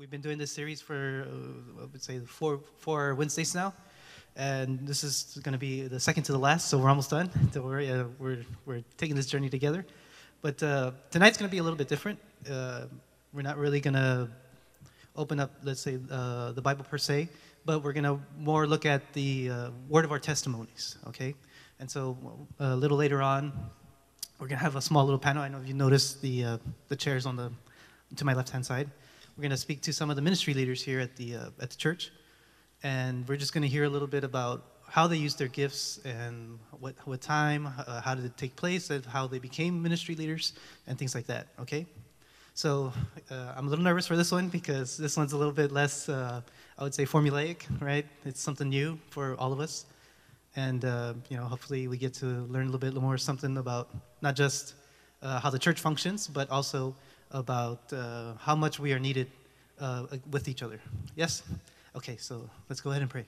We've been doing this series for, uh, I would say, four, four Wednesdays now. And this is going to be the second to the last, so we're almost done. Don't worry, uh, we're, we're taking this journey together. But uh, tonight's going to be a little bit different. Uh, we're not really going to open up, let's say, uh, the Bible per se, but we're going to more look at the uh, word of our testimonies, okay? And so a little later on, we're going to have a small little panel. I know if you noticed the, the chairs on the, to my left-hand side. We're going to speak to some of the ministry leaders here at the, uh, at the church. And we're just going to hear a little bit about how they used their gifts and what, what time, uh, how did it take place, and how they became ministry leaders, and things like that, okay? So uh, I'm a little nervous for this one because this one's a little bit less, uh, I would say, formulaic, right? It's something new for all of us. And, uh, you know, hopefully we get to learn a little bit more something about not just uh, how the church functions, but also about uh, how much we are needed uh, with each other. Yes? Okay, so let's go ahead and pray.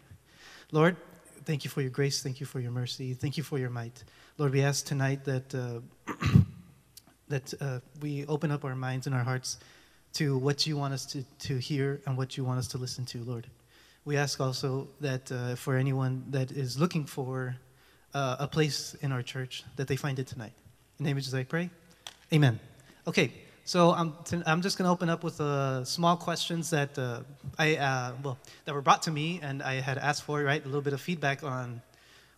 Lord, thank you for your grace. Thank you for your mercy. Thank you for your might. Lord, we ask tonight that, uh, that uh, we open up our minds and our hearts to what you want us to, to hear and what you want us to listen to, Lord. We ask also that uh, for anyone that is looking for uh, a place in our church, that they find it tonight. In the name of Jesus, I pray. Amen. Okay. So I'm, t- I'm just going to open up with uh, small questions that uh, I uh, well that were brought to me, and I had asked for right a little bit of feedback on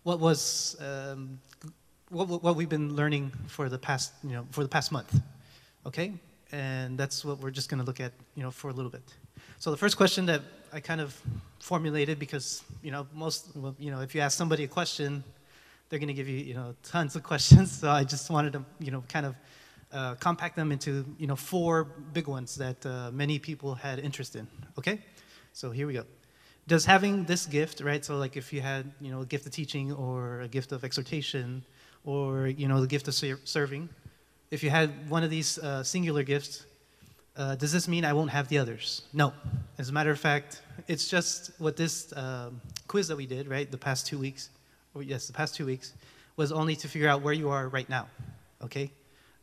what was um, what, what we've been learning for the past you know for the past month, okay, and that's what we're just going to look at you know for a little bit. So the first question that I kind of formulated because you know most you know if you ask somebody a question, they're going to give you you know tons of questions. So I just wanted to you know kind of uh, compact them into you know four big ones that uh, many people had interest in. Okay, so here we go. Does having this gift, right? So like if you had you know a gift of teaching or a gift of exhortation or you know the gift of ser- serving, if you had one of these uh, singular gifts, uh, does this mean I won't have the others? No. As a matter of fact, it's just what this um, quiz that we did, right? The past two weeks, or yes, the past two weeks, was only to figure out where you are right now. Okay.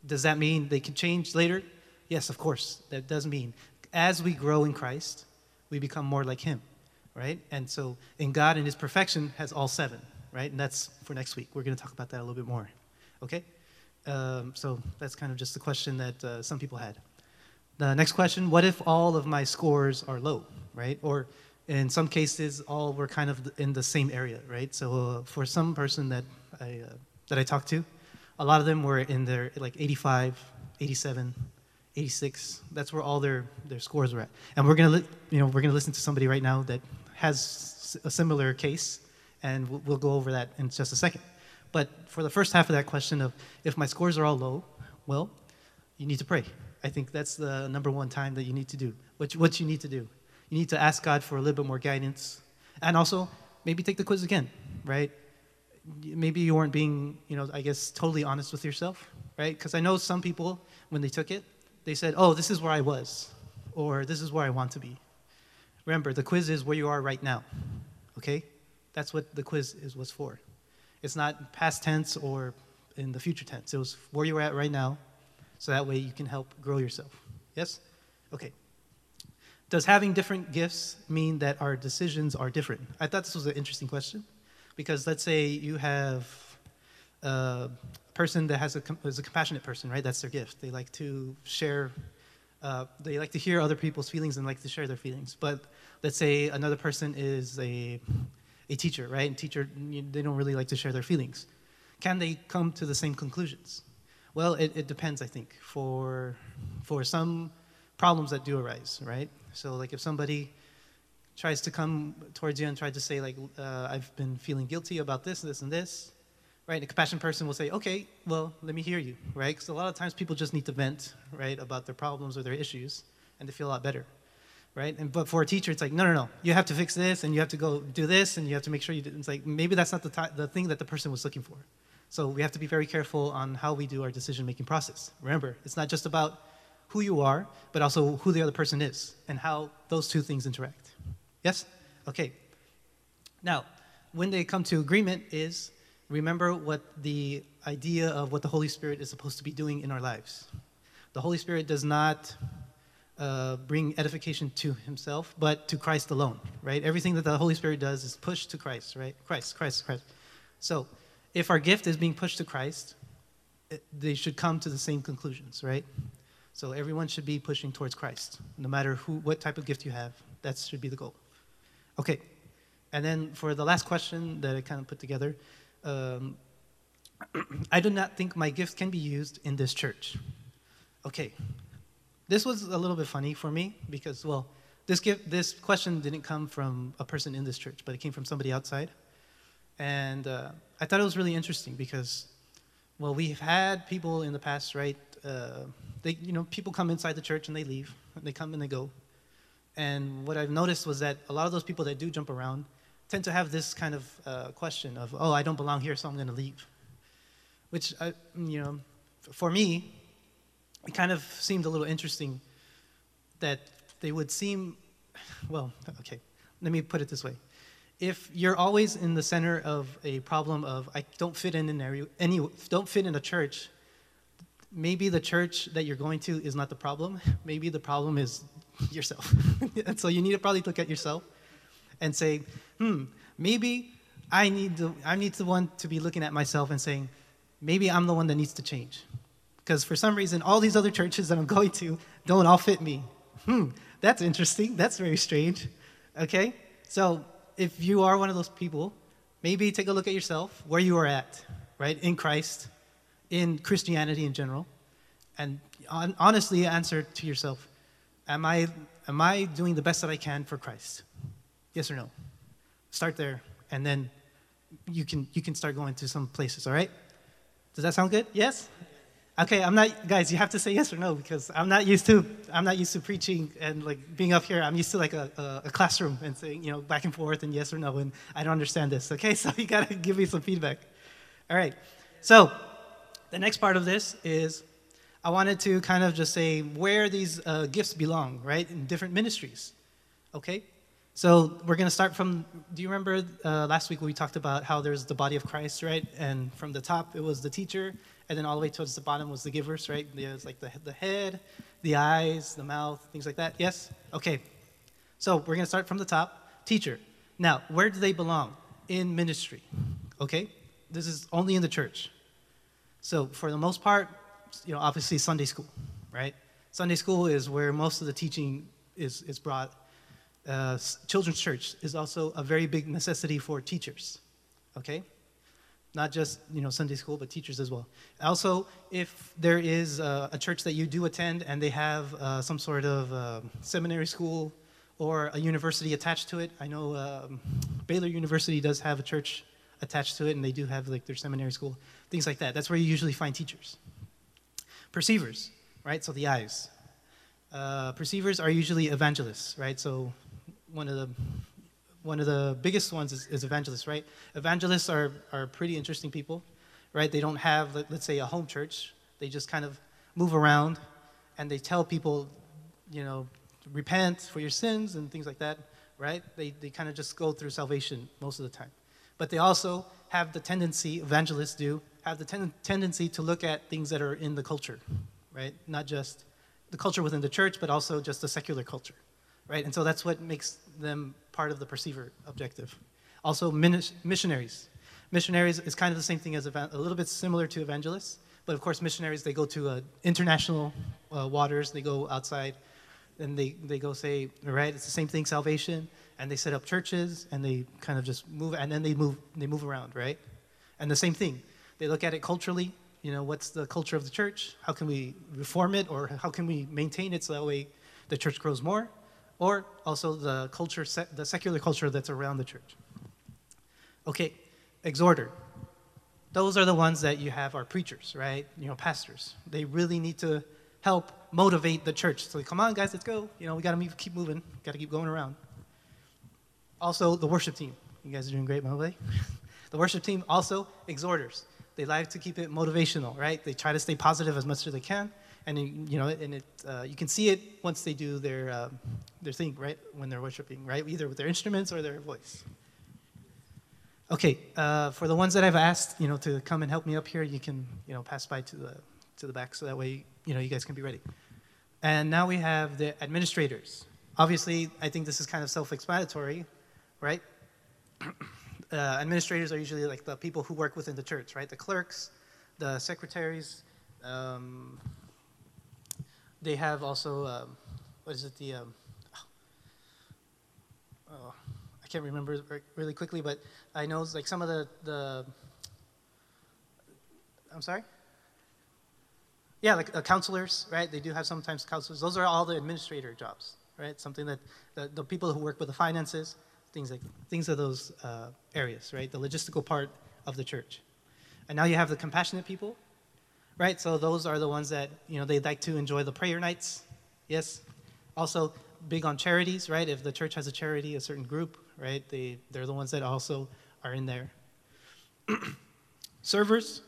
Does that mean they can change later? Yes, of course. That does mean as we grow in Christ, we become more like Him, right? And so, in God and His perfection has all seven, right? And that's for next week. We're going to talk about that a little bit more, okay? Um, so that's kind of just the question that uh, some people had. The next question: What if all of my scores are low, right? Or in some cases, all were kind of in the same area, right? So uh, for some person that I uh, that I talked to, a lot of them were in their like 85, 87, 86. That's where all their, their scores were at. And we're gonna you know we're gonna listen to somebody right now that has a similar case, and we'll, we'll go over that in just a second. But for the first half of that question of if my scores are all low, well, you need to pray. I think that's the number one time that you need to do. You, what you need to do, you need to ask God for a little bit more guidance, and also maybe take the quiz again, right? Maybe you weren't being, you know, I guess totally honest with yourself, right? Because I know some people, when they took it, they said, oh, this is where I was, or this is where I want to be. Remember, the quiz is where you are right now, okay? That's what the quiz is was for. It's not past tense or in the future tense. It was where you're at right now, so that way you can help grow yourself. Yes? Okay. Does having different gifts mean that our decisions are different? I thought this was an interesting question. Because let's say you have a person that has a, is a compassionate person, right? That's their gift. They like to share, uh, they like to hear other people's feelings and like to share their feelings. But let's say another person is a, a teacher, right? And teacher, they don't really like to share their feelings. Can they come to the same conclusions? Well, it, it depends, I think. For, for some problems that do arise, right? So, like if somebody tries to come towards you and try to say like uh, i've been feeling guilty about this this and this right? A compassionate person will say okay well let me hear you right? Because a lot of times people just need to vent right about their problems or their issues and they feel a lot better right? And but for a teacher it's like no no no. You have to fix this and you have to go do this and you have to make sure you do it's like maybe that's not the, the thing that the person was looking for. So we have to be very careful on how we do our decision making process. Remember it's not just about who you are but also who the other person is and how those two things interact Yes? Okay. Now, when they come to agreement is remember what the idea of what the Holy Spirit is supposed to be doing in our lives. The Holy Spirit does not uh, bring edification to himself, but to Christ alone, right? Everything that the Holy Spirit does is pushed to Christ, right? Christ, Christ, Christ. So if our gift is being pushed to Christ, it, they should come to the same conclusions, right? So everyone should be pushing towards Christ, no matter who, what type of gift you have. That should be the goal. Okay, and then for the last question that I kind of put together, um, I do not think my gifts can be used in this church. Okay, this was a little bit funny for me because, well, this, gift, this question didn't come from a person in this church, but it came from somebody outside. And uh, I thought it was really interesting because, well, we've had people in the past, right? Uh, they, you know, people come inside the church and they leave. and They come and they go. And what I've noticed was that a lot of those people that do jump around tend to have this kind of uh, question of, oh, I don't belong here, so I'm going to leave. Which, I, you know, for me, it kind of seemed a little interesting that they would seem, well, okay, let me put it this way. If you're always in the center of a problem of I don't fit in any, any don't fit in a church, maybe the church that you're going to is not the problem. Maybe the problem is yourself. and so you need to probably look at yourself and say, hmm, maybe I need to, I need to want to be looking at myself and saying, maybe I'm the one that needs to change. Because for some reason, all these other churches that I'm going to don't all fit me. Hmm, that's interesting. That's very strange. Okay? So if you are one of those people, maybe take a look at yourself, where you are at, right? In Christ, in Christianity in general, and on, honestly answer to yourself, am I, am I doing the best that I can for Christ? Yes or no? Start there, and then you can, you can start going to some places, all right? Does that sound good? Yes? Okay, I'm not, guys, you have to say yes or no because I'm not used to, I'm not used to preaching and like being up here. I'm used to like a, a, a classroom and saying, you know, back and forth and yes or no, and I don't understand this. Okay, so you gotta give me some feedback. All right, so the next part of this is I wanted to kind of just say where these uh, gifts belong, right, in different ministries. Okay, so we're going to start from. Do you remember uh, last week we talked about how there's the body of Christ, right? And from the top it was the teacher, and then all the way towards the bottom was the givers, right? There's like the the head, the eyes, the mouth, things like that. Yes. Okay. So we're going to start from the top. Teacher. Now, where do they belong in ministry? Okay. This is only in the church. So for the most part, you know, obviously Sunday school, right? Sunday school is where most of the teaching is is brought uh, children's church is also a very big necessity for teachers, okay? Not just you know Sunday school, but teachers as well. Also, if there is a, a church that you do attend and they have uh, some sort of uh, seminary school or a university attached to it, I know um, Baylor University does have a church attached to it, and they do have like their seminary school, things like that. That's where you usually find teachers. Perceivers, right? So the eyes. Uh, perceivers are usually evangelists, right? So one of the one of the biggest ones is, is, evangelists, right? Evangelists are, are pretty interesting people, right? They don't have, let, us say, a home church. They just kind of move around and they tell people, you know, repent for your sins and things like that, right? They, they kind of just go through salvation most of the time. But they also have the tendency, evangelists do, have the ten- tendency to look at things that are in the culture, right? Not just the culture within the church, but also just the secular culture right? And so that's what makes them part of the perceiver objective. Also, missionaries. Missionaries is kind of the same thing as a little bit similar to evangelists, but of course, missionaries they go to uh, international uh, waters, they go outside, and they, they go say, right, it's the same thing, salvation, and they set up churches, and they kind of just move, and then they move, they move around, right? And the same thing, they look at it culturally, you know, what's the culture of the church? How can we reform it, or how can we maintain it so that way the church grows more? or also the culture, the secular culture that's around the church. Okay, exhorter. Those are the ones that you have are preachers, right? You know, pastors. They really need to help motivate the church. So come on, guys, let's go. You know, we got to keep moving. Got to keep going around. Also, the worship team. You guys are doing great, by the way. the worship team also exhorters. They like to keep it motivational, right? They try to stay positive as much as they can and you know, and it, uh, you can see it once they do their uh, their thing, right? When they're worshiping, right? Either with their instruments or their voice. Okay, uh, for the ones that I've asked, you know, to come and help me up here, you can, you know, pass by to the to the back, so that way, you know, you guys can be ready. And now we have the administrators. Obviously, I think this is kind of self explanatory, right? uh, administrators are usually like the people who work within the church, right? The clerks, the secretaries. Um, they have also, um, what is it, the, um, oh, I can't remember really quickly, but I know like some of the, the I'm sorry? Yeah, like uh, counselors, right? They do have sometimes counselors. Those are all the administrator jobs, right? Something that the, the people who work with the finances, things like things of those uh, areas, right? The logistical part of the church. And now you have the compassionate people, right? So those are the ones that you know they like to enjoy the prayer nights, yes. Also big on charities, right? If the church has a charity, a certain group, right? They they're the ones that also are in there. Servers,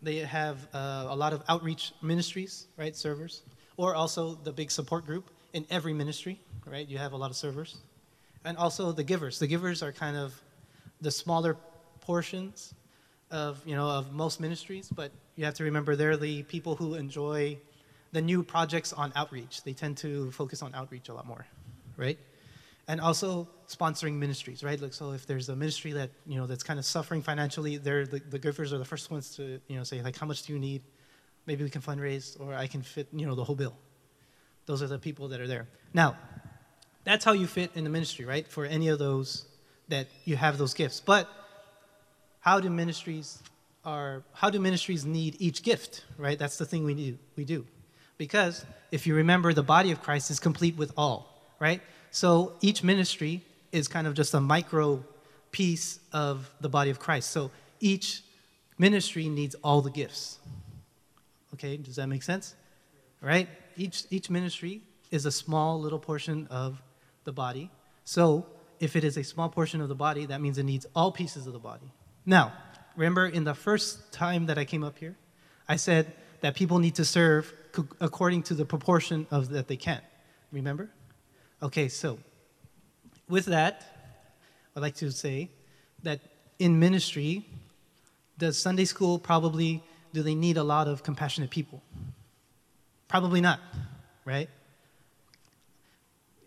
they have uh, a lot of outreach ministries, right? Servers, or also the big support group in every ministry, right? You have a lot of servers, and also the givers. The givers are kind of the smaller portions of you know of most ministries, but you have to remember they're the people who enjoy the new projects on outreach. They tend to focus on outreach a lot more, right? and also sponsoring ministries, right? Like, so if there's a ministry that you know that's kind of suffering financially, they're the, the givers are the first ones to you know say like, how much do you need? Maybe we can fundraise, or I can fit you know the whole bill. Those are the people that are there. Now, that's how you fit in the ministry, right? For any of those that you have those gifts. But how do ministries are how do ministries need each gift, right? That's the thing we do. We do. Because if you remember the body of Christ is complete with all, right? So each ministry is kind of just a micro piece of the body of Christ. So each ministry needs all the gifts. Okay, does that make sense? Right? Each, each ministry is a small little portion of the body. So if it is a small portion of the body, that means it needs all pieces of the body. Now, remember in the first time that I came up here, I said that people need to serve according to the proportion of that they can. Remember? Okay, so with that, I'd like to say that in ministry, does Sunday school probably, do they need a lot of compassionate people? Probably not, right?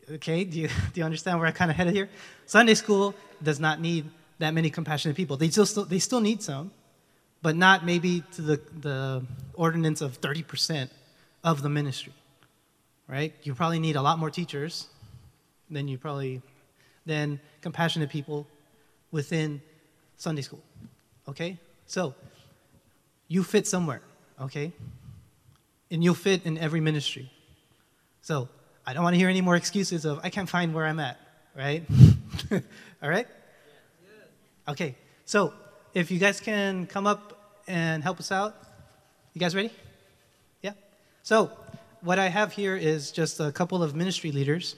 Okay, do you, do you understand where I kind of headed here? Sunday school does not need that many compassionate people. They still, they still need some, but not maybe to the, the ordinance of 30% of the ministry, right? You probably need a lot more teachers than you probably then compassionate people within Sunday school. Okay? So you fit somewhere, okay? And you'll fit in every ministry. So I don't want to hear any more excuses of I can't find where I'm at, right? All right? Okay. So if you guys can come up and help us out. You guys ready? Yeah? So what I have here is just a couple of ministry leaders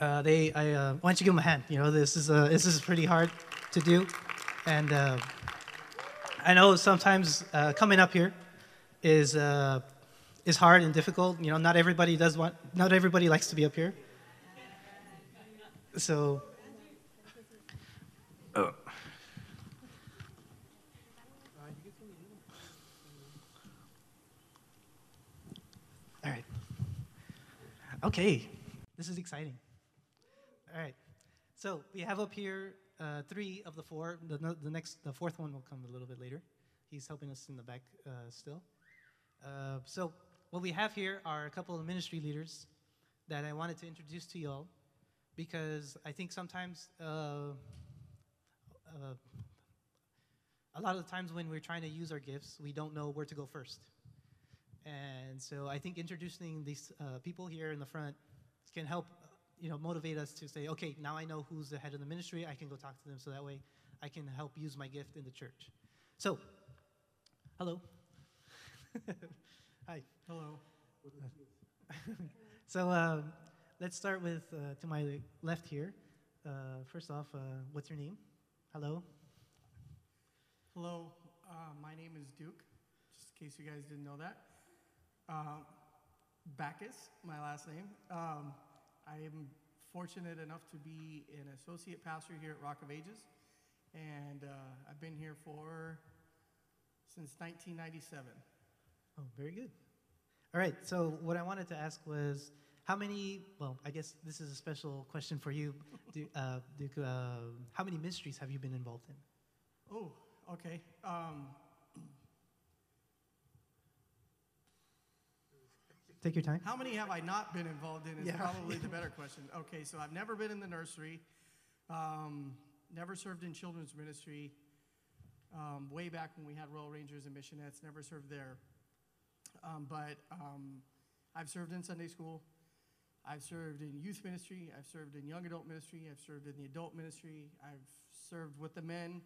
uh, they, I, uh, why don't you give them a hand? You know, this is, uh, this is pretty hard to do. And uh, I know sometimes uh, coming up here is, is hard and difficult. You know, not everybody does want, not everybody likes to be up here. So, oh. All right. Okay, this is exciting. All right. So we have up here uh, three of the four. The, the next, the fourth one will come a little bit later. He's helping us in the back uh, still. Uh, so what we have here are a couple of ministry leaders that I wanted to introduce to y'all because I think sometimes uh, uh, a lot of the times when we're trying to use our gifts, we don't know where to go first. And so I think introducing these uh, people here in the front can help you know, motivate us to say, okay, now I know who's the head of the ministry. I can go talk to them so that way I can help use my gift in the church. So, hello. Hi. Hello. so, uh, let's start with uh, to my left here. Uh, first off, uh, what's your name? Hello. Hello. Uh, my name is Duke, just in case you guys didn't know that. Uh, Backus, my last name. Um, I am fortunate enough to be an associate pastor here at Rock of Ages, and uh, I've been here for since 1997. Oh, very good. All right. So what I wanted to ask was, how many? Well, I guess this is a special question for you, Du- uh, Duke. Uh, how many ministries have you been involved in? Oh, okay. Um, Take your time. how many have I not been involved in is Yeah. probably the better question. Okay, so I've never been in the nursery, um, never served in children's ministry. Um, way back when we had Royal Rangers and Missionettes, never served there. Um, but um, I've served in Sunday school. I've served in youth ministry. I've served in young adult ministry. I've served in the adult ministry. I've served with the men.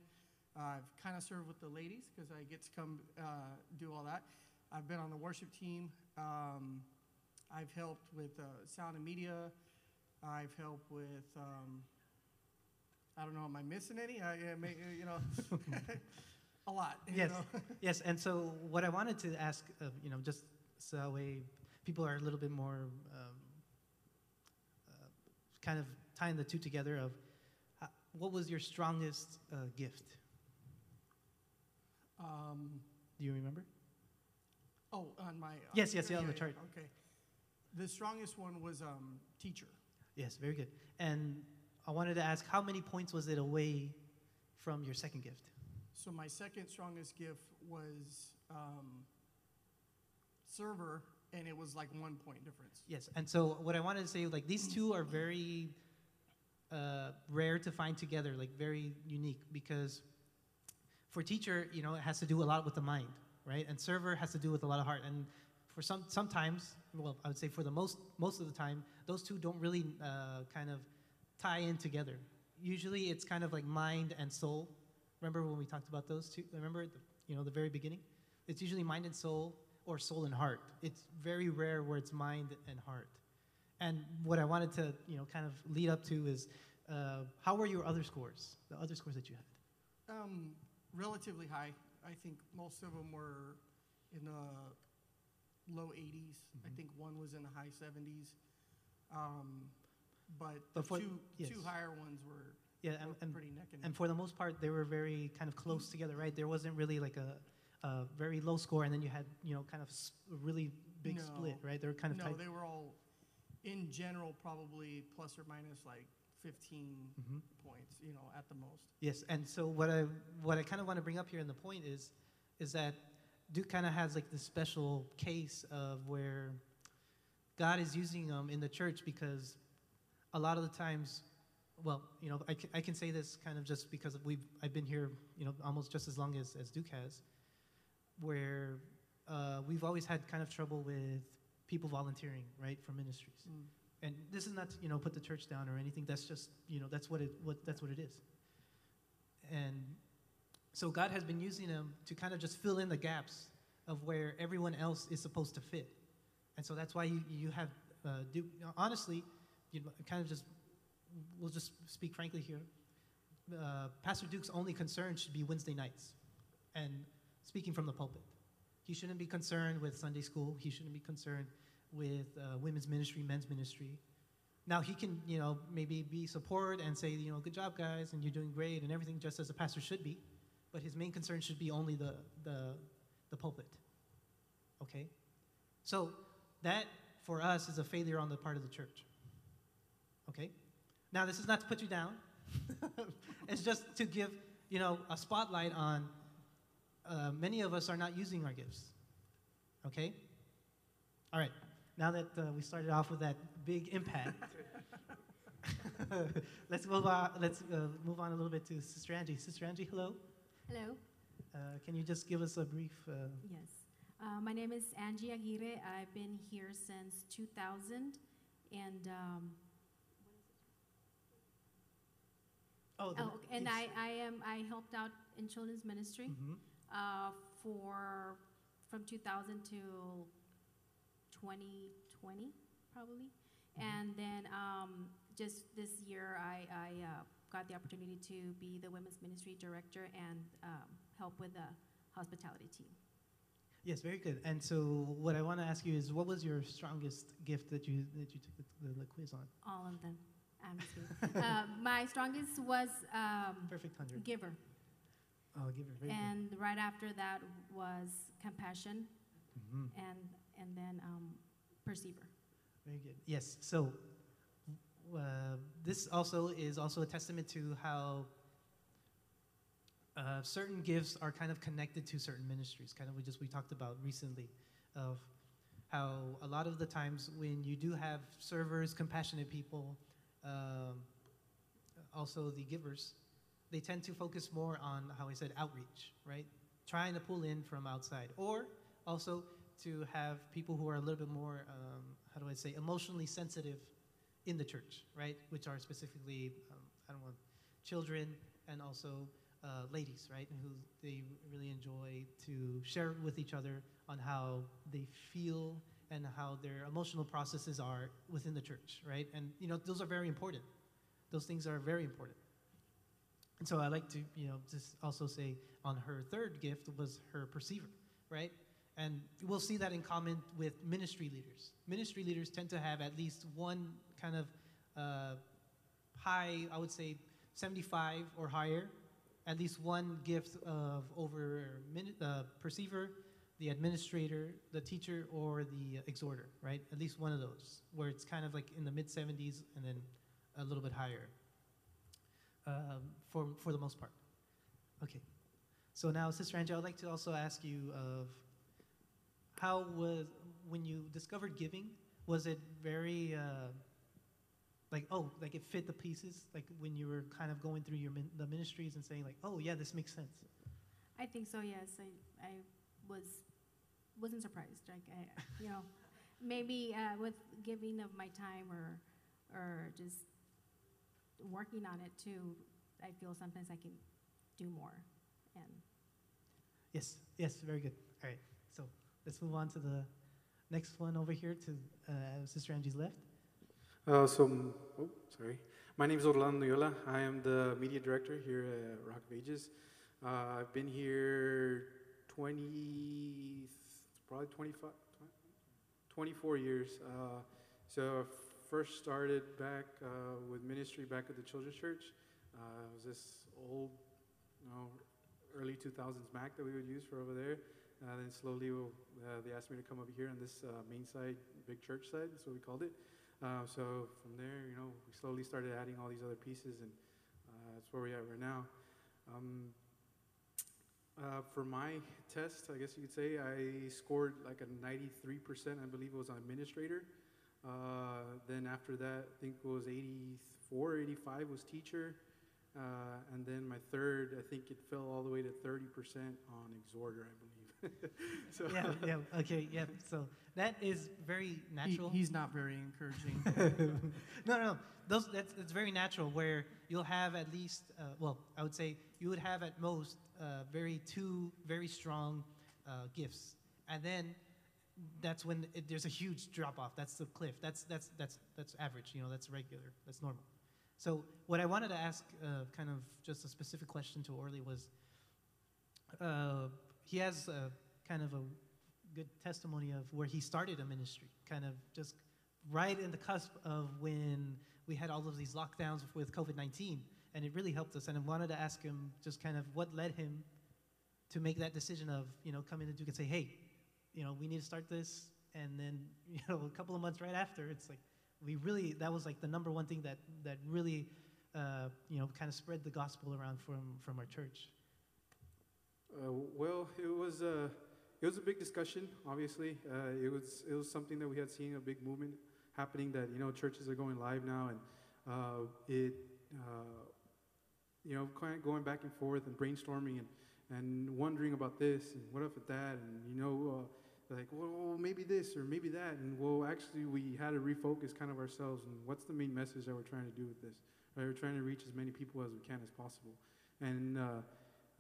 Uh, I've kind of served with the ladies because I get to come uh, do all that. I've been on the worship team. Um, I've helped with uh, sound and media. I've helped with, um, I don't know, am I missing any? I, I may, you know, a lot. Yes. Yes. And so what I wanted to ask, uh, you know, just so that way people are a little bit more um, uh, kind of tying the two together. Of uh, what was your strongest uh, gift? Um, Do you remember? oh, on my. Yes, yes, yeah, on the chart. Okay. The strongest one was um, teacher. Yes, very good. And I wanted to ask, how many points was it away from your second gift? So my second strongest gift was um, server, and it was like one point difference. Yes, and so what I wanted to say, like these two are very uh, rare to find together, like very unique, because for teacher, you know, it has to do a lot with the mind, right? And server has to do with a lot of heart. And for some, sometimes, well, I would say for the most, most of the time, those two don't really uh, kind of tie in together. Usually, it's kind of like mind and soul. Remember when we talked about those two? Remember, the, you know, the very beginning. It's usually mind and soul, or soul and heart. It's very rare where it's mind and heart. And what I wanted to, you know, kind of lead up to is, uh, how were your other scores? The other scores that you had? Um, relatively high. I think most of them were in the low 80s. I Mhm. think one was in the high 70s. Um, but But the two, yes. two higher ones were, Yeah, and, and, pretty neck and and for the most part, they were very kind of close together, right? There wasn't really like a, a very low score, and then you had, you know, kind of really big No. split, right? They were kind of no, tight. they were all, in general, probably plus or minus like 15 Mhm. points, you know, at the most. Yes, and so what I what I kind of want to bring up here in the point is is that Duke kind of has like this special case of where God is using them in the church because a lot of the times, well, you know, I can, I can say this kind of just because we've I've been here, you know, almost just as long as as Duke has, where uh, we've always had kind of trouble with people volunteering, right, for ministries. And this is not to, you know put the church down or anything. That's just you know that's what it what that's what it is. And so god has been using them to kind of just fill in the gaps of where everyone else is supposed to fit. And so that's why you, you have uh, do, honestly you know, kind of just we'll just speak frankly here uh, pastor duke's only concern should be wednesday nights and speaking from the pulpit he shouldn't be concerned with sunday school he shouldn't be concerned with uh, women's ministry, men's ministry. Now he can, you know, maybe be support and say, you know, good job, guys, and you're doing great and everything, just as a pastor should be. But his main concern should be only the the, the pulpit. Okay, so that for us is a failure on the part of the church. Okay, now this is not to put you down. it's just to give, you know, a spotlight on. Uh, many of us are not using our gifts. Okay. All right. Now that uh, we started off with that big impact, let's move on. Let's uh, move on a little bit to Sister Angie. Sister Angie, hello. Hello. Uh, can you just give us a brief? Uh, Yes. Uh, my name is Angie Aguirre. I've been here since 2000, and um, oh, the- oh, and. I, I am I helped out in children's ministry Mhm. uh, for from 2000 to 2020 probably, Mhm. and then um, just this year I, I uh, got the opportunity to be the women's ministry director and um, help with the hospitality team. Yes, very good. And so, what I want to ask you is, what was your strongest gift that you that you took the, the quiz on? All of them. I'm just kidding. uh, my strongest was um, Perfect hundred. giver, Oh, give her very and right after that was compassion, good. Mhm. and and then um, Perceiver. Very good. Yes. So uh, this also is also a testament to how uh, certain gifts are kind of connected to certain ministries. Kind of we just we talked about recently of how a lot of the times when you do have servers, compassionate people, um, also the givers, they tend to focus more on how I said outreach, right? Trying to pull in from outside, or also to have people who are a little bit more, um, how do I say, emotionally sensitive in the church, right? Which are specifically, um, I don't want children and also uh, ladies, right? Who they really enjoy to share with each other on how they feel and how their emotional processes are within the church, right? And you know, those are very important. Those things are very important. And so I like to, you know, just also say on her third gift was her perceiver, right? And we'll see that in common with ministry leaders. Ministry leaders tend to have at least one kind of uh, high, I would say 75 or higher, at least one gift of over uh, perceiver, the administrator, the teacher, or the exhorter, right? At least one of those, where it's kind of like in the mid 70s and then a little bit higher um, for, for the most part. Okay. So now, Sister Angie, I'd like to also ask you of how was, when you discovered giving, was it very, uh, like, oh, like it fit the pieces? Like when you were kind of going through your min- the ministries and saying like, oh yeah, this makes sense. I think so. Yes, I I was wasn't surprised. Like I, you know, maybe uh, with giving of my time or or just working on it too, I feel sometimes I can do more. And Yes, yes, very good. All right, so let's move on to the next one over here to uh, Sister Angie's left. Uh, so, oh, sorry. My name is Orlando Yola. I am the media director here at Rock of Ages. Uh, I've been here 20, probably 25, 24 years. Uh, so, I first started back uh, with ministry back at the Children's Church. Uh, it was this old, you know, early 2000s Mac that we would use for over there. Uh, then slowly, we'll, uh, they asked me to come over here on this uh, main side, big church side. That's what we called it. Uh, so from there, you know, we slowly started adding all these other pieces, and that's where we're right now. Um, uh, for my test, I guess you could say, I scored like a 93%, I believe it was on administrator. Uh, then after that, I think it was 84, 85 was teacher. Uh, and then my third, I think it fell all the way to 30% on exhorter, I believe. so, Yeah, yeah, okay, yeah. So that is very He- natural. he's not very encouraging. no, no, no. Those, that's, that's very natural where you'll have at least, uh, well, I would say you would have at most uh, very two very strong uh, gifts. And then that's when it, there's a huge drop off. That's the cliff. That's, that's, that's, that's average, you know, that's regular, that's normal. So what I wanted to ask, uh, kind of just a specific question to Orly was, uh, he has a, kind of a good testimony of where he started a ministry, kind of just right in the cusp of when we had all of these lockdowns with COVID 19. And it really helped us. And I wanted to ask him just kind of what led him to make that decision of, you know, coming to Duke and say, hey, you know, we need to start this. And then, you know, a couple of months right after, it's like, we really, that was like the number one thing that, that really, uh, you know, kind of spread the gospel around from, from our church. Uh, well, it was a it was a big discussion. Obviously, uh, it was it was something that we had seen a big movement happening. That you know churches are going live now, and uh, it uh, you know kind of going back and forth and brainstorming and and wondering about this and what if at that and you know uh, like well maybe this or maybe that and well actually we had to refocus kind of ourselves and what's the main message that we're trying to do with this. Right? We're trying to reach as many people as we can as possible, and. Uh,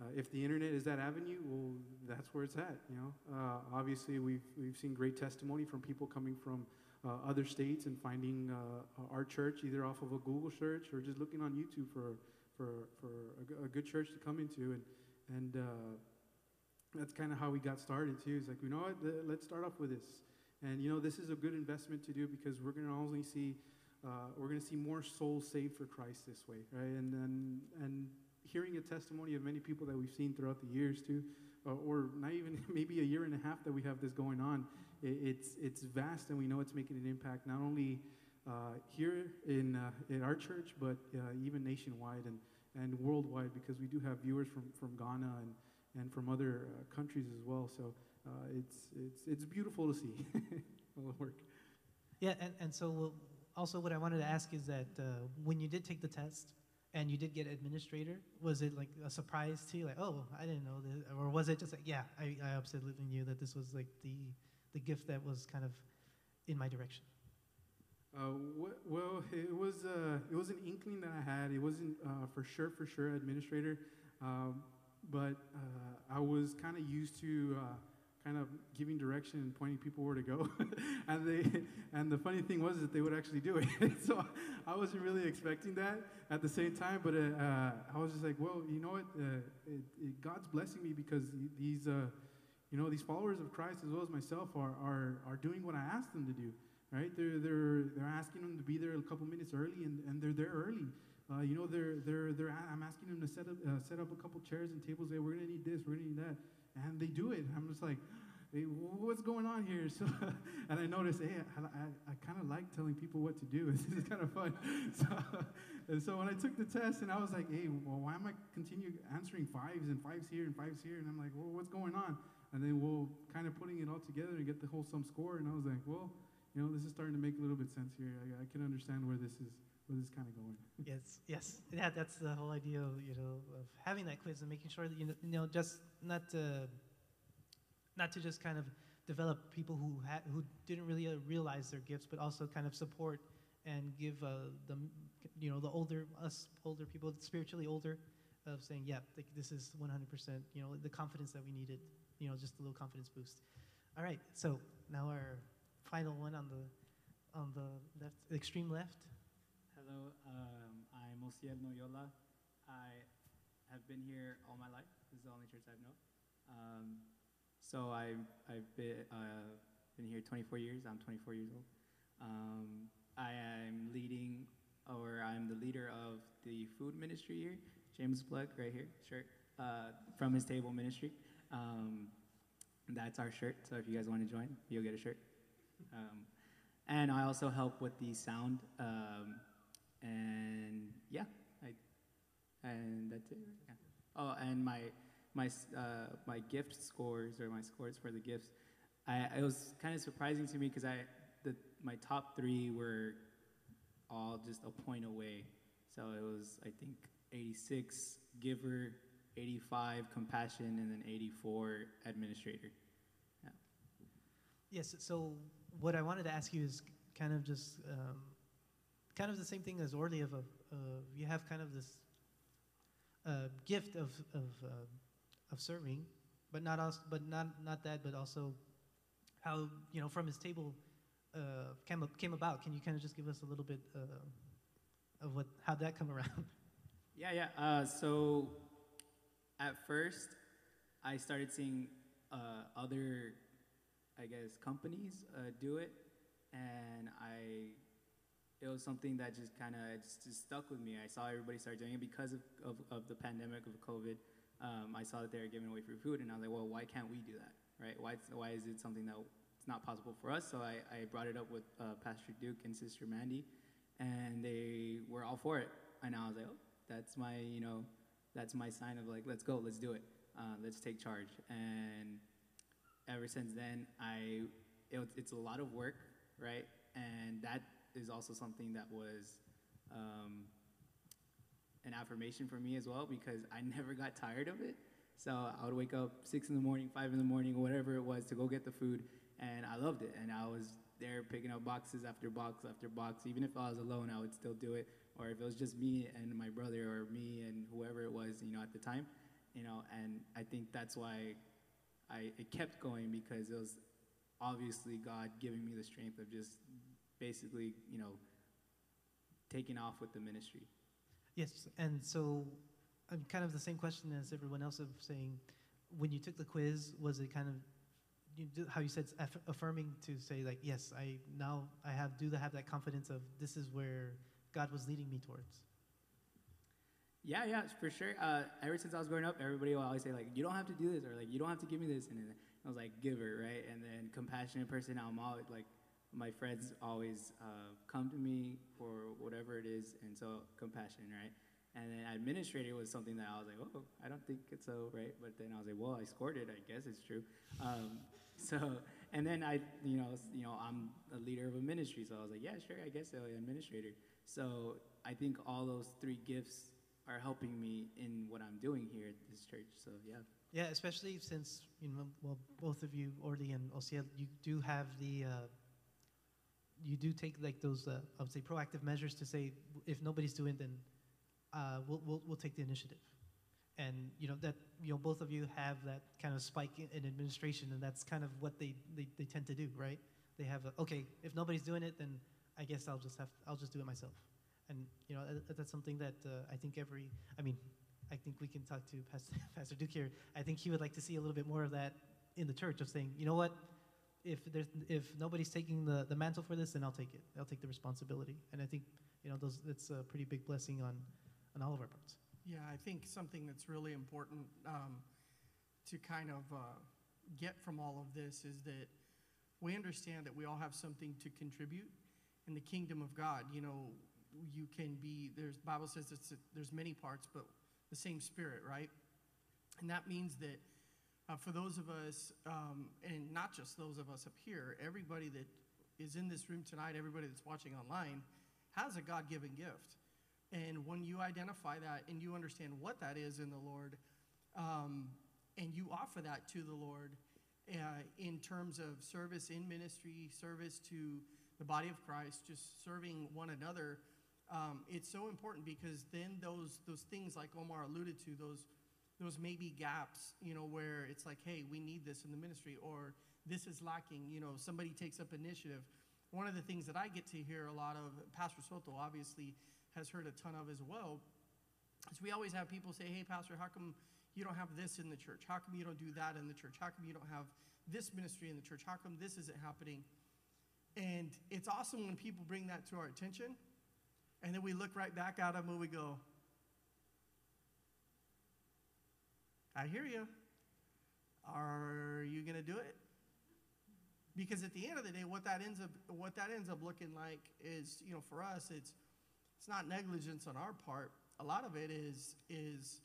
uh, if the internet is that avenue, well, that's where it's at. You know, uh, obviously we've we've seen great testimony from people coming from uh, other states and finding uh, our church either off of a Google search or just looking on YouTube for for for a, a good church to come into, and and uh, that's kind of how we got started too. It's like you know what, let's start off with this, and you know this is a good investment to do because we're gonna only see. Uh, we're going to see more souls saved for Christ this way, right? And and and hearing a testimony of many people that we've seen throughout the years too, uh, or not even maybe a year and a half that we have this going on, it, it's it's vast, and we know it's making an impact not only here in uh, in our church, but uh, even nationwide and and worldwide, because we do have viewers from from Ghana and and from other uh, countries as well. So uh, it's it's it's beautiful to see all the work. Yeah, and, and so also what I wanted to ask is that uh, when you did take the test and you did get administrator, was it like a surprise to you, like, oh, I didn't know this, or was it just like, yeah, I, I absolutely knew that this was like the the gift that was kind of in my direction. Uh, wh- well, it was uh, it was an inkling that I had. It wasn't uh, for sure, for sure, administrator, um, but uh, I was kind of used to uh, kind of giving direction and pointing people where to go. and they and the funny thing was that they would actually do it. so I wasn't really expecting that at the same time, but I was just like, well, you know what? It, it, God's blessing me because these, you know, these followers of Christ as well as myself are, are, are doing what I asked them to do. Right? They're, they're, they're asking them to be there a couple minutes early, and, and they're there early. Uh, you know, they're, they're, they're, I'm asking them to set up, uh, set up a couple chairs and tables. Hey, we're going to need this, we're going to need that and they do it. I'm just like, hey, what's going on here? So, and I noticed, hey, I, I, I kind of like telling people what to do. this is kind of fun. So, and so when I took the test, and I was like, hey, well, why am I continue answering fives and fives here and fives here? And I'm like, well, what's going on? And then we'll kind of putting it all together and get the whole sum score. And I was like, well, you know, this is starting to make a little bit sense here. I, I can understand where this is where this is kind of going. yes, yes, yeah. That's the whole idea, of, you know, of having that quiz and making sure that you know, you know just not to, not to just kind of develop people who had who didn't really uh, realize their gifts, but also kind of support and give uh, them, you know, the older us older people, spiritually older, of saying, yeah, this is 100%, you know, the confidence that we needed, you know, just a little confidence boost. All right, so now our final one on the on the left, extreme left. Hello, um, I'm Osiel Noyola. I have been here all my life. This is the only church I've known. Um, so I, I've been, uh, been here 24 years. I'm 24 years old. Um, I am leading, or I'm the leader of the food ministry here. James Plug, right here, shirt, uh, from his table ministry. Um, that's our shirt. So if you guys want to join, you'll get a shirt. Um, and I also help with the sound. Um, and yeah, I, and that's it. Yeah. Oh, and my my uh, my gift scores or my scores for the gifts, I it was kind of surprising to me because I the my top three were all just a point away. So it was I think 86 giver, 85 compassion, and then 84 administrator. Yeah. Yes. So what I wanted to ask you is kind of just. Um, kind of the same thing as Orly of, you have kind of this uh, gift of of, uh, of serving, but not also, but not not that, but also how you know from his table uh, came came about. Can you kind of just give us a little bit uh, of what how that come around? Yeah, yeah. Uh, so at first, I started seeing other, I guess, companies do it, and I it was something that just kind of just, just, stuck with me. I saw everybody start doing it because of, of, of the pandemic of COVID. Um, I saw that they were giving away free food, and I was like, well, why can't we do that, right? Why, why is it something that it's not possible for us? So I, I brought it up with uh, Pastor Duke and Sister Mandy, and they were all for it. And I was like, oh, that's my, you know, that's my sign of like, let's go, let's do it, uh, let's take charge. And ever since then, I, it, it's a lot of work, right? And that is also something that was um, an affirmation for me as well because I never got tired of it. So I would wake up six in the morning, five in the morning, whatever it was, to go get the food, and I loved it. And I was there picking up boxes after box after box. Even if I was alone, I would still do it. Or if it was just me and my brother, or me and whoever it was, you know, at the time, you know. And I think that's why I it kept going because it was obviously God giving me the strength of just basically, you know, taking off with the ministry. Yes, and so I'm kind of the same question as everyone else of saying, when you took the quiz, was it kind of you how you said aff- affirming to say like, yes, I now I have do have that confidence of this is where God was leading me towards. Yeah, yeah, for sure. Uh, ever since I was growing up, everybody will always say like, you don't have to do this or like you don't have to give me this, and I was like giver, right? And then compassionate person. I'm always like my friends always uh, come to me for whatever it is, and so compassion, right? And then administrator was something that I was like, oh, I don't think it's so, right? But then I was like, well, I scored it. I guess it's true. Um, so, and then I, you know, you know, I'm a leader of a ministry, so I was like, yeah, sure, I guess so, an administrator. So I think all those three gifts are helping me in what I'm doing here at this church. So yeah. Yeah, especially since you know, well, both of you, Orly and Osiel, you do have the, uh, you do take like those, uh, I would say, proactive measures to say if nobody's doing, then uh, we'll, we'll we'll take the initiative, and you know that you know both of you have that kind of spike in, in administration, and that's kind of what they, they they tend to do, right? They have a, okay, if nobody's doing it, then I guess I'll just have I'll just do it myself, and you know that- that's something that uh, I think every, I mean, I think we can talk to Pastor, Pastor Duke here. I think he would like to see a little bit more of that in the church of saying, you know what, if there's if nobody's taking the, the mantle for this, then I'll take it. I'll take the responsibility. And I think you know those that's a pretty big blessing on on all of our parts. Yeah, I think something that's really important um, to kind of uh, get from all of this is that we understand that we all have something to contribute in the kingdom of God. You know, you can be there's Bible says it's there's many parts, but the same Spirit, right? And that means that uh, for those of us, um, and not just those of us up here, everybody that is in this room tonight, everybody that's watching online, has a God-given gift. And when you identify that and you understand what that is in the Lord, um, and you offer that to the Lord uh, in terms of service in ministry, service to the body of Christ, just serving one another, um, it's so important because then those those things like Omar alluded to, those those maybe gaps, you know, where it's like, hey, we need this in the ministry, or this is lacking. You know, somebody takes up initiative. One of the things that I get to hear a lot of, Pastor Soto obviously has heard a ton of as well, is we always have people say, hey, Pastor, how come you don't have this in the church? How come you don't do that in the church? How come you don't have this ministry in the church? How come this isn't happening? And it's awesome when people bring that to our attention, and then we look right back at them and we go, I hear you. Are you going to do it? Because at the end of the day, what that ends up what that ends up looking like is, you know, for us, it's it's not negligence on our part. A lot of it is is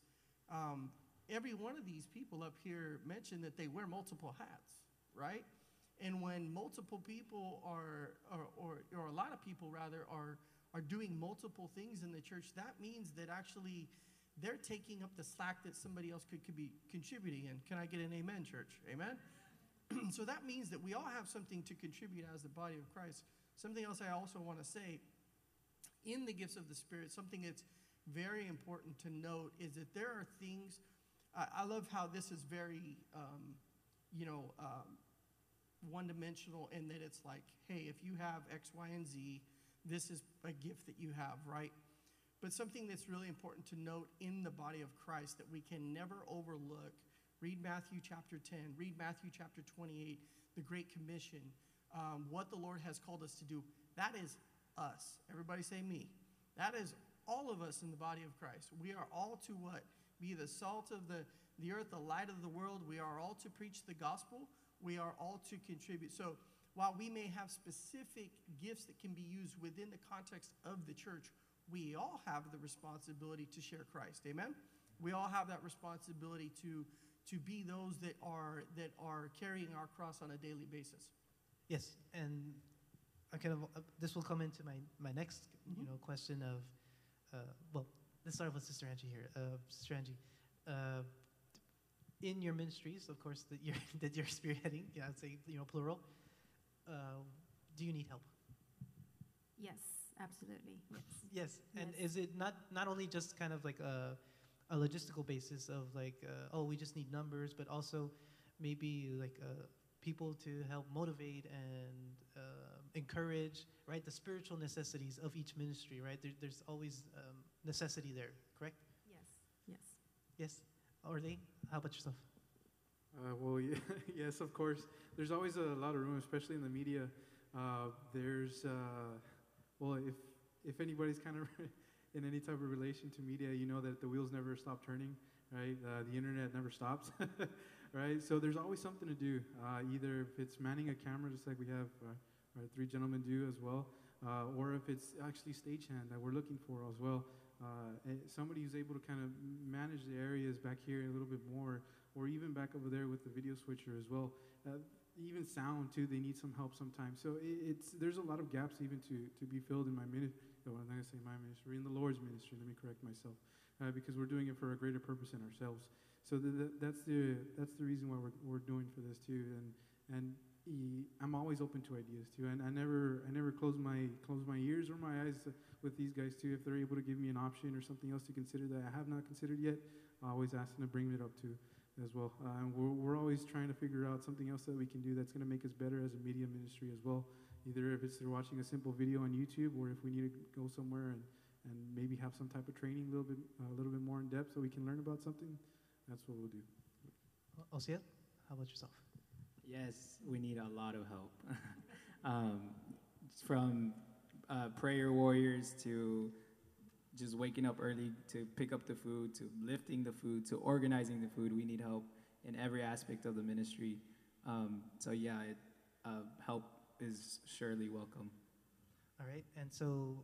um, every one of these people up here mentioned that they wear multiple hats, right? And when multiple people are, or, or, or a lot of people rather, are, are doing multiple things in the church, that means that actually they're taking up the slack that somebody else could, could be contributing in. Can I get an amen, church? Amen? so that means that we all have something to contribute as the body of Christ. Something else I also want to say in the gifts of the Spirit, something that's very important to note is that there are things. I, I love how this is very, um, you know, um, one dimensional in that it's like, hey, if you have X, Y, and Z, this is a gift that you have, right? But something that's really important to note in the body of Christ that we can never overlook. Read Matthew chapter 10, read Matthew chapter 28, the Great Commission, um, what the Lord has called us to do. That is us. Everybody say me. That is all of us in the body of Christ. We are all to what? Be the salt of the, the earth, the light of the world. We are all to preach the gospel. We are all to contribute. So while we may have specific gifts that can be used within the context of the church, we all have the responsibility to share Christ. Amen? We all have that responsibility to, to be those that are, that are carrying our cross on a daily basis. Yes, and I kind of uh, this will come into my my next you Mhm. know question of uh, well let's start with Sister Angie here. Uh, Sister Angie, uh, in your ministries, of course, that you're that you're spearheading, yeah, I'd say you know plural. Uh, do you need help? Yes, absolutely. Yes. Yes, and Yes. is it not not only just kind of like a a logistical basis of like uh, oh we just need numbers, but also maybe like uh, people to help motivate and uh, encourage right the spiritual necessities of each ministry right there, there's always um, necessity there correct Yes. Yes. yes or they how about yourself Uh, well, yeah, yes, of course. There's always a lot of room, especially in the media. Uh, there's, uh, well, if if anybody's kind of in any type of relation to media, you know that the wheels never stop turning, right? Uh, the internet never stops. right? So there's always something to do. Uh, either if it's manning a camera, just like we have uh, our three gentlemen do as well, or if it's actually stagehand that we're looking for as well. Uh, somebody who's able to kind of manage the areas back here a little bit more, or even back over there with the video switcher as well. Uh, even sound too, they need some help sometimes. So it, it's there's a lot of gaps even to to be filled in my ministry. Oh, I'm not gonna say my ministry, in the Lord's ministry. Let me correct myself, uh, because we're doing it for a greater purpose in ourselves. So the, the, that's the that's the reason why we're, we're doing for this too. And and e- I'm always open to ideas too. And I never I never close my close my ears or my eyes with these guys too. If they're able to give me an option or something else to consider that I have not considered yet, I always ask them to bring it up too as well. Uh, and we're, we're always trying to figure out something else that we can do that's going to make us better as a media ministry as well. Either if it's through watching a simple video on YouTube, or if we need to go somewhere and, and maybe have some type of training a little bit a little bit more in depth so we can learn about something. That's what we'll do. Osiel, how about yourself? Yes, we need a lot of help. um, from uh, prayer warriors to just waking up early to pick up the food, to lifting the food, to organizing the food. We need help in every aspect of the ministry. Um, so yeah, it, uh, help is surely welcome. All right, and so,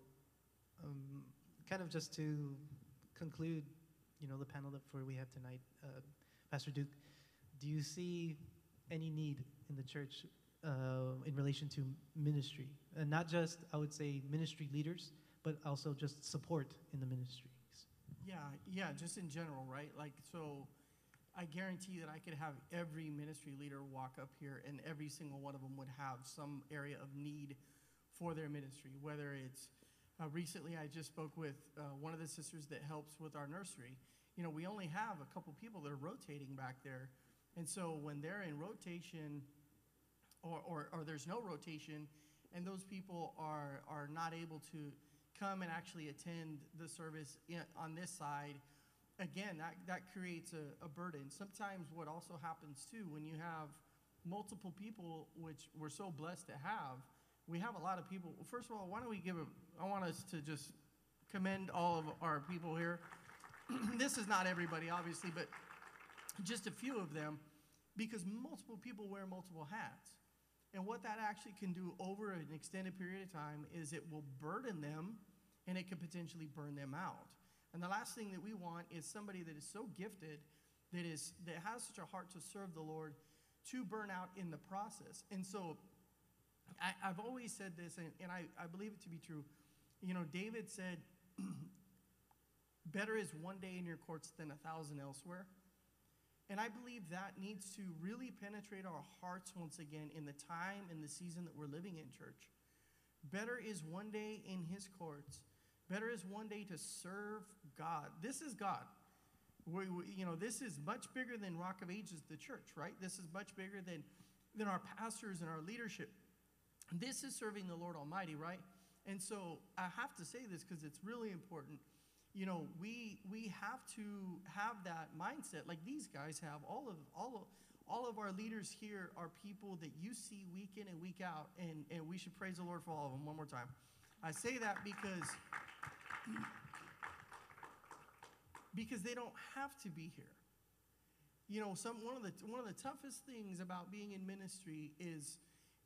um, kind of just to conclude, you know, the panel that for we have tonight, uh, Pastor Duke, do you see any need in the church uh, in relation to ministry, and not just I would say ministry leaders, but also just support in the ministries? Yeah, yeah, just in general, right? Like, so I guarantee that I could have every ministry leader walk up here and every single one of them would have some area of need for their ministry, whether it's uh, recently I just spoke with uh, one of the sisters that helps with our nursery. You know, we only have a couple people that are rotating back there. And so when they're in rotation or, or, or there's no rotation and those people are, are not able to come and actually attend the service in, on this side, again, that, that creates a, a burden. Sometimes what also happens too, when you have multiple people, which we're so blessed to have, we have a lot of people. First of all, why don't we give I want us to just commend all of our people here. this is not everybody, obviously, but just a few of them, because multiple people wear multiple hats. And what that actually can do over an extended period of time is it will burden them and it could potentially burn them out. And the last thing that we want is somebody that is so gifted, that is that has such a heart to serve the Lord, to burn out in the process. And so, I, have always said this, and, and I, I believe it to be true. You know, David said, "Better is one day in your courts than a thousand elsewhere." And I believe that needs to really penetrate our hearts once again in the time and the season that we're living in, church. Better is one day in his courts. Better is one day to serve God. This is God. We, we, you know, this is much bigger than Rock of Ages, the church, right? This is much bigger than, than our pastors and our leadership. This is serving the Lord Almighty, right? And so I have to say this because it's really important you know, we we have to have that mindset like these guys have. All of all of all of our leaders here are people that you see week in and week out, and, and we should praise the Lord for all of them one more time. I say that because because they don't have to be here. You know, some one of the one of the toughest things about being in ministry is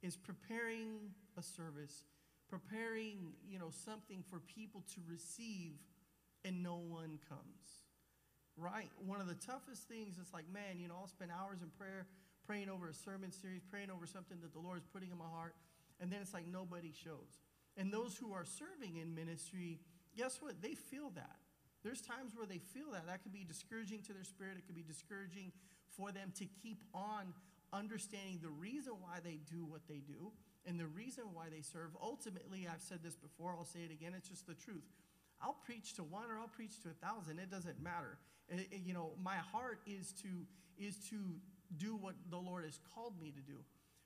is preparing a service, preparing, you know, something for people to receive and no one comes. Right? One of the toughest things is like, man, you know, I'll spend hours in prayer, praying over a sermon series, praying over something that the Lord is putting in my heart, and then it's like nobody shows. And those who are serving in ministry, guess what? They feel that. There's times where they feel that. That could be discouraging to their spirit. It could be discouraging for them to keep on understanding the reason why they do what they do and the reason why they serve. Ultimately, I've said this before, I'll say it again, it's just the truth. I'll preach to one or I'll preach to a thousand. It doesn't matter. It, it, you know, my heart is to is to do what the Lord has called me to do.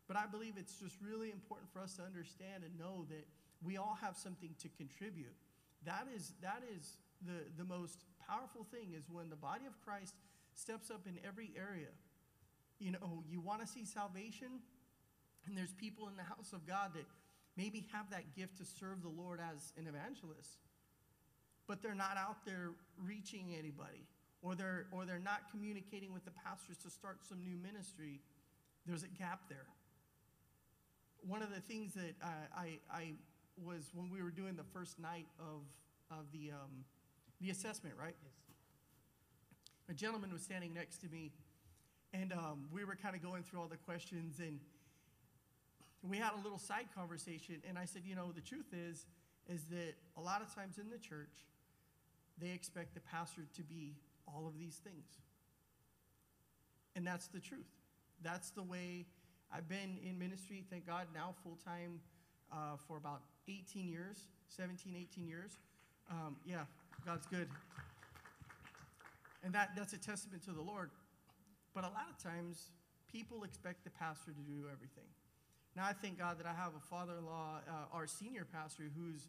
But I believe it's just really important for us to understand and know that we all have something to contribute. That is that is the the most powerful thing is when the body of Christ steps up in every area. You know, you want to see salvation, and there's people in the house of God that maybe have that gift to serve the Lord as an evangelist but they're not out there reaching anybody. or they're, or they're not communicating with the pastors to start some new ministry, there's a gap there. One of the things that uh, I, I, I was when we were doing the first night of, of the, um, the assessment, right? Yes. a gentleman was standing next to me, and um, we were kind of going through all the questions, and we had a little side conversation. And I said, you know, the truth is, is that a lot of times in the church, they expect the pastor to be all of these things, and that's the truth. That's the way I've been in ministry. Thank God, now full time uh, for about 18 years, 17, 18 years. Um, yeah, God's good. And that, that's a testament to the Lord. But a lot of times, people expect the pastor to do everything. Now, I thank God that I have a father in law, uh, our senior pastor, who's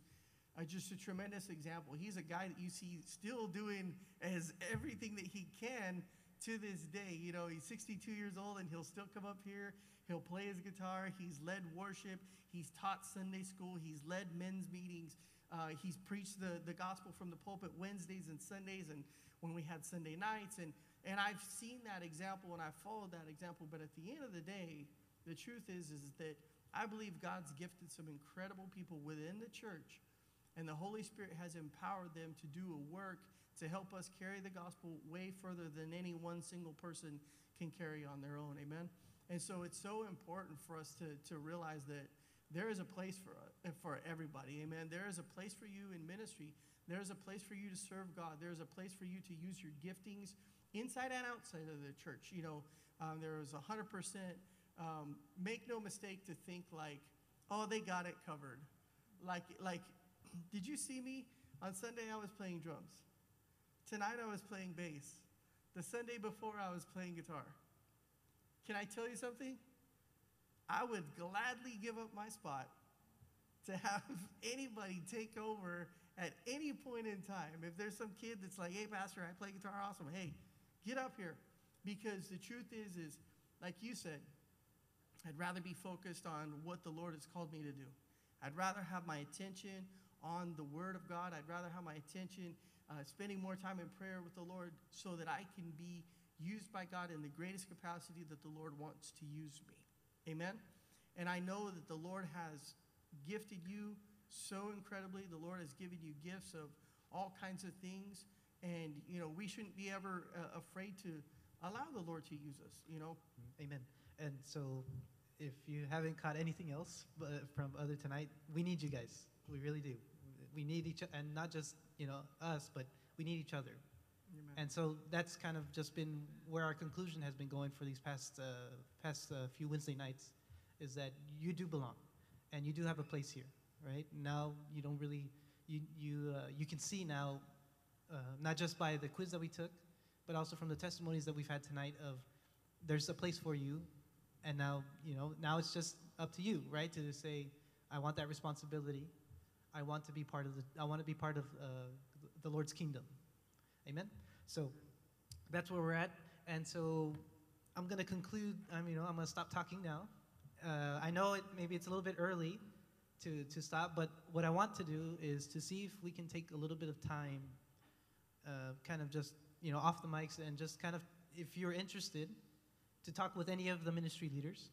uh, just a tremendous example. He's a guy that you see still doing as everything that he can to this day. You know, he's 62 years old and he'll still come up here. He'll play his guitar. He's led worship. He's taught Sunday school. He's led men's meetings. Uh, he's preached the, the gospel from the pulpit Wednesdays and Sundays and when we had Sunday nights. And, and I've seen that example and I've followed that example. But at the end of the day, the truth is, is that I believe God's gifted some incredible people within the church and the Holy Spirit has empowered them to do a work to help us carry the gospel way further than any one single person can carry on their own. Amen. And so it's so important for us to, to realize that there is a place for, for everybody. Amen. There is a place for you in ministry. There is a place for you to serve God. There is a place for you to use your giftings inside and outside of the church. You know, um, there is 100%, um, make no mistake to think like, oh, they got it covered. Like, like, did you see me? On Sunday, I was playing drums. Tonight, I was playing bass. The Sunday before, I was playing guitar. Can I tell you something? I would gladly give up my spot to have anybody take over at any point in time. If there's some kid that's like, hey, Pastor, I play guitar awesome, hey, get up here. Because the truth is, is like you said, I'd rather be focused on what the Lord has called me to do. I'd rather have my attention on the Word of God. I'd rather have my attention uh, spending more time in prayer with the Lord so that I can be used by God in the greatest capacity that the Lord wants to use me. Amen? And I know that the Lord has gifted you so incredibly. The Lord has given you gifts of all kinds of things. And, you know, we shouldn't be ever uh, afraid to allow the Lord to use us, you know? Amen. And so, if you haven't caught anything else from other tonight, we need you guys. We really do. We need each, other, and not just you know us, but we need each other. Amen. And so that's kind of just been where our conclusion has been going for these past uh, past uh, few Wednesday nights, is that you do belong, and you do have a place here, right? Now you don't really you you uh, you can see now, uh, not just by the quiz that we took, but also from the testimonies that we've had tonight of there's a place for you, and now you know now it's just up to you, right, to say I want that responsibility, I want to be part of the I want to be part of uh, the Lord's kingdom. Amen. So that's where we're at, and so I'm going to conclude. I'm, you know, I'm going to stop talking now. Uh, I know it, maybe it's a little bit early to to stop, but what I want to do is to see if we can take a little bit of time, uh, kind of just you know off the mics, and just kind of if you're interested, to talk with any of the ministry leaders.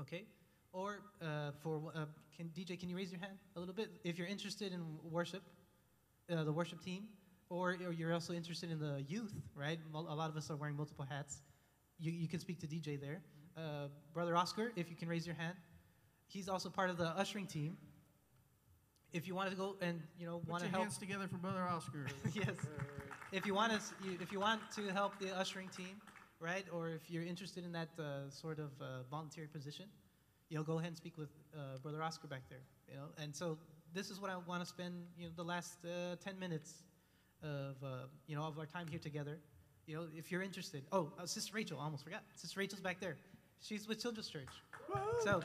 Okay. Or uh, for uh, can DJ, can you raise your hand a little bit if you're interested in worship, uh, the worship team, or, or you're also interested in the youth, right? A lot of us are wearing multiple hats. You, you can speak to DJ there. Uh, Brother Oscar, if you can raise your hand. He's also part of the ushering team. If you want to go and you know want to your help, hands together for Brother Oscar. yes. If you want to, if you want to help the ushering team, right, or if you're interested in that uh, sort of uh, voluntary position, you know, go ahead and speak with uh, Brother Oscar back there. You know, and so this is what I want to spend, you know, the last uh, 10 minutes of, uh, you know, of our time here together. You know, if you're interested. Oh, uh, Sister Rachel, I almost forgot. Sister Rachel's back there. She's with Children's Church. So,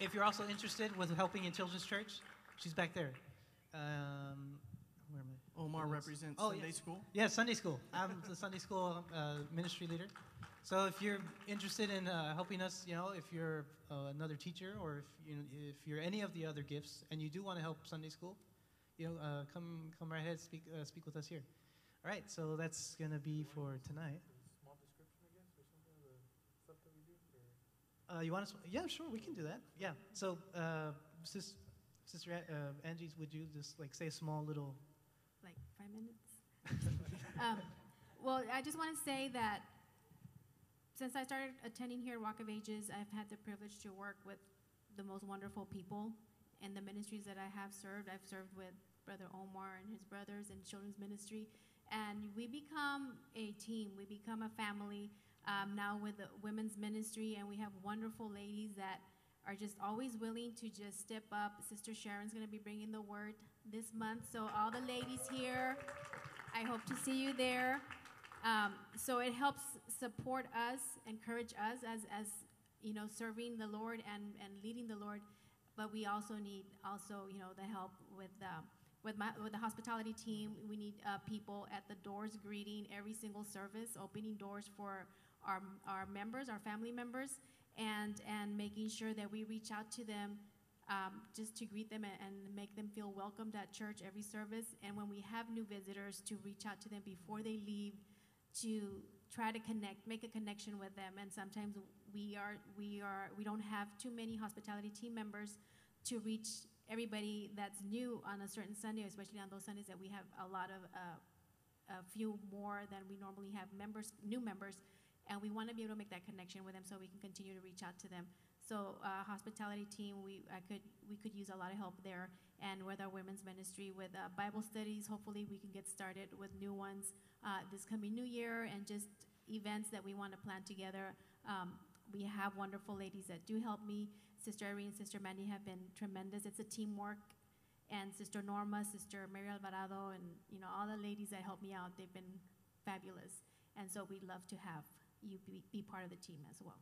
if you're also interested with helping in Children's Church, she's back there. Um, where am I? Omar represents Oh, Sunday yeah. school. Yeah, Sunday school. I'm the Sunday school uh, ministry leader. So if you're interested in uh, helping us, you know, if you're uh, another teacher or if you know, if you're any of the other gifts and you do want to help Sunday school, you know, uh, come come right ahead, speak uh, speak with us here. All right, so that's going to be for tonight. Small description, I guess, or something we do. You want us? Yeah, sure, we can do that. Yeah. So, uh, sis, Sister uh, Angie, would you just like say a small little? like five minutes. um, well, I just want to say that since I started attending here at Rock of Ages, I've had the privilege to work with the most wonderful people and the ministries that I have served. I've served with Brother Omar and his brothers in children's ministry, and we become a team. We become a family um, now with the women's ministry, and we have wonderful ladies that are just always willing to just step up. Sister Sharon's going to be bringing the word this month, so all the ladies here, I hope to see you there. Um, so it helps support us, encourage us as, as you know, serving the Lord and, and leading the Lord. But we also need also, you know, the help with um, with my with the hospitality team. We need uh, people at the doors greeting every single service, opening doors for our our members, our family members, and and making sure that we reach out to them um, just to greet them and, and make them feel welcomed at church every service. And when we have new visitors, to reach out to them before they leave, to try to connect, make a connection with them. And sometimes we are we are we don't have too many hospitality team members to reach everybody that's new on a certain Sunday, especially on those Sundays that we have a lot of uh, a few more than we normally have members, new members, and we want to be able to make that connection with them so we can continue to reach out to them. So uh, hospitality team, we I could we could use a lot of help there, and with our women's ministry, with uh, Bible studies, hopefully we can get started with new ones uh, this coming new year, and just events that we want to plan together. Um, we have wonderful ladies that do help me. Sister Irene and Sister Mandy have been tremendous. It's a teamwork, and Sister Norma, Sister Mary Alvarado, and you know all the ladies that help me out. They've been fabulous, and so we'd love to have you be, be part of the team as well.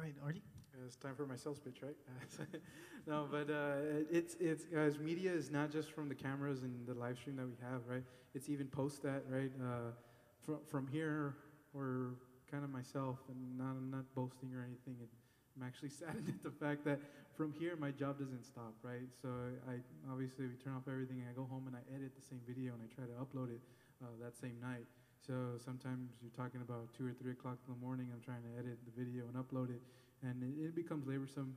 All right, Artie. Uh, It's time for my sales pitch, right? no, but uh, it's it's guys. Media is not just from the cameras and the live stream that we have, right? It's even post that, right? Uh, from from here, or kind of myself, and not I'm not boasting or anything. And I'm actually saddened at the fact that from here my job doesn't stop, right? So I obviously we turn off everything, and I go home and I edit the same video and I try to upload it uh, that same night. So sometimes you're talking about two or three o'clock in the morning. I'm trying to edit the video and upload it, and it, it becomes laborsome.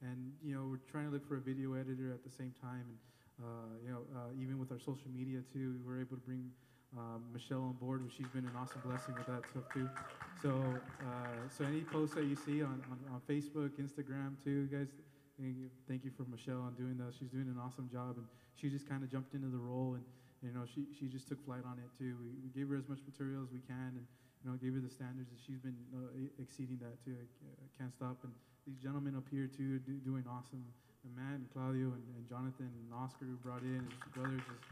And you know we're trying to look for a video editor at the same time, and uh, you know uh, even with our social media too, we're able to bring um, Michelle on board. which She's been an awesome blessing with that stuff too. So uh, so any posts that you see on, on, on Facebook, Instagram too, guys. Thank you for Michelle on doing that. She's doing an awesome job, and she just kind of jumped into the role and you know, she, she just took flight on it too. We, we gave her as much material as we can and, you know, gave her the standards and she's been uh, exceeding that too. I, can't stop. And these gentlemen up here too do, doing awesome. And Matt and Claudio and, and Jonathan and Oscar who brought in, his brothers, just,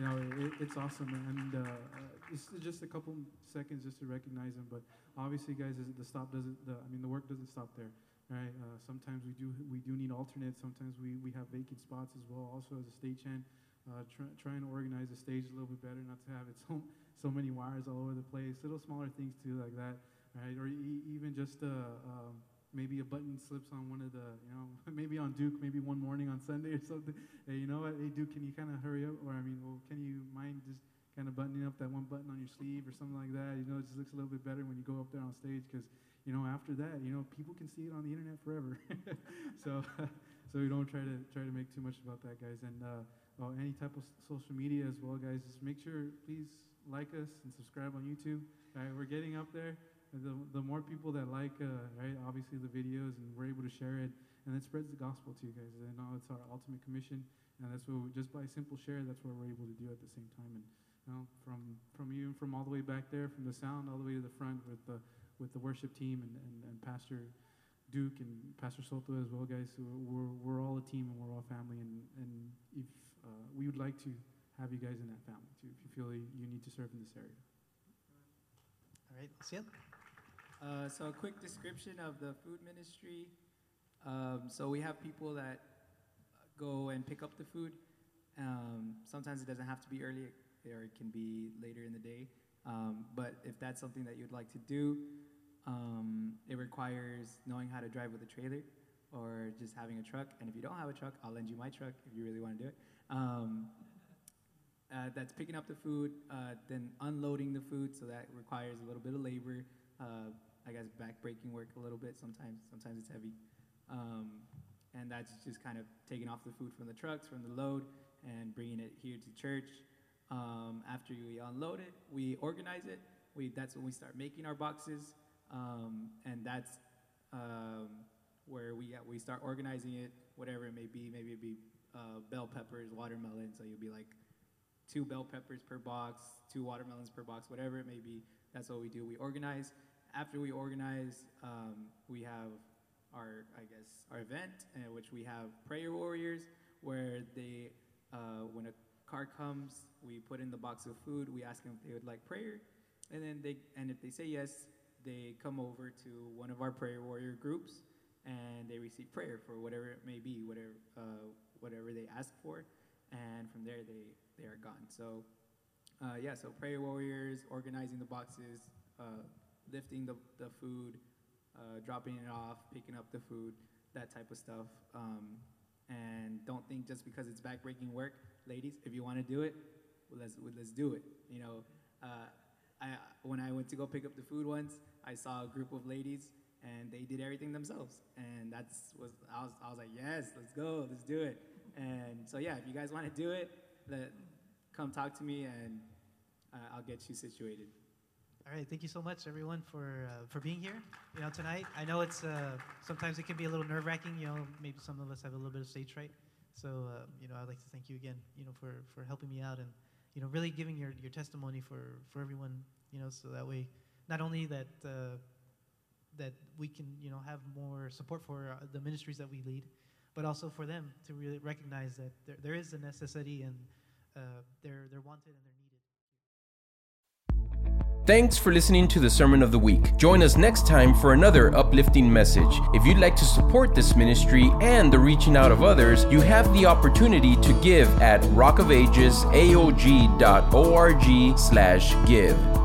you know, it, it's awesome. And uh, uh, is just a couple seconds just to recognize them. But obviously, guys, the stop doesn't, the, I mean, the work doesn't stop there. Right. Uh, sometimes we do we do need alternates. Sometimes we, we have vacant spots as well. Also as a stagehand, uh, try, trying to organize the stage a little bit better, not to have it so so many wires all over the place. Little smaller things too, like that, right? Or e- even just uh, um, maybe a button slips on one of the, you know, maybe on Duke, maybe one morning on Sunday or something. Hey, you know what? Hey, Duke, can you kind of hurry up? Or I mean, well, can you mind just kind of buttoning up that one button on your sleeve or something like that? You know, it just looks a little bit better when you go up there on stage because, you know, after that, you know, people can see it on the internet forever. so, so we don't try to try to make too much about that, guys. And uh, oh, any type of social media as well, guys. Just make sure, please like us and subscribe on YouTube. All right, we're getting up there. The, the more people that like, uh, right, obviously the videos, and we're able to share it, and it spreads the gospel to you guys. I know it's our ultimate commission, and that's what we, just by simple share, that's what we're able to do at the same time. And you know, from from you, and from all the way back there, from the sound all the way to the front with the with the worship team and, and, and Pastor Duke and Pastor Soto as well, guys. We're, we're all a team and we're all family. And, and if uh, we would like to have you guys in that family too, if you feel you you need to serve in this area. All right, Ciel. Uh, so a quick description of the food ministry. Um, so we have people that go and pick up the food. Um, sometimes it doesn't have to be early, or it can be later in the day. Um, but if that's something that you'd like to do, um, it requires knowing how to drive with a trailer or just having a truck. And if you don't have a truck, I'll lend you my truck if you really want to do it. Um, uh, that's picking up the food, uh, then unloading the food. So that requires a little bit of labor. Uh, I guess back-breaking work a little bit. Sometimes, sometimes it's heavy. Um, and that's just kind of taking off the food from the trucks, from the load, and bringing it here to church. Um, after we unload it, we organize it. We, that's when we start making our boxes, um, and that's um, where we, we start organizing it, whatever it may be. Maybe it be uh, bell peppers, watermelon, so you'll be like two bell peppers per box, two watermelons per box, whatever it may be. That's what we do. We organize. After we organize, um, we have our, I guess, our event, in which we have prayer warriors, where they, uh, when a car comes, we put in the box of food. We ask them if they would like prayer, and then they, and if they say yes, they come over to one of our prayer warrior groups, and they receive prayer for whatever it may be, whatever, uh, whatever they ask for, and from there they, they are gone. So, uh, yeah, so prayer warriors, organizing the boxes, uh, lifting the, the food, uh, dropping it off, picking up the food, that type of stuff. Um, and don't think just because it's backbreaking work, ladies, if you want to do it, well, let's well, let's do it. You know, uh, I when I went to go pick up the food once, I saw a group of ladies and they did everything themselves, and that's was I was I was like, yes, let's go, let's do it. And so yeah, if you guys want to do it, let come talk to me and uh, I'll get you situated. All right, thank you so much, everyone, for uh, for being here. You know, tonight. I know it's uh, sometimes it can be a little nerve wracking. You know, maybe some of us have a little bit of stage fright. So, uh, you know, I'd like to thank you again. You know, for for helping me out and you know really giving your your testimony for for everyone. You know, so that way, not only that uh, that we can you know have more support for uh, the ministries that we lead, but also for them to really recognize that there, there is a necessity and uh, they're they're wanted and they're needed. Thanks for listening to the Sermon of the Week. Join us next time for another uplifting message. If you'd like to support this ministry and the reaching out of others, you have the opportunity to give at rockofagesaog.org slash give.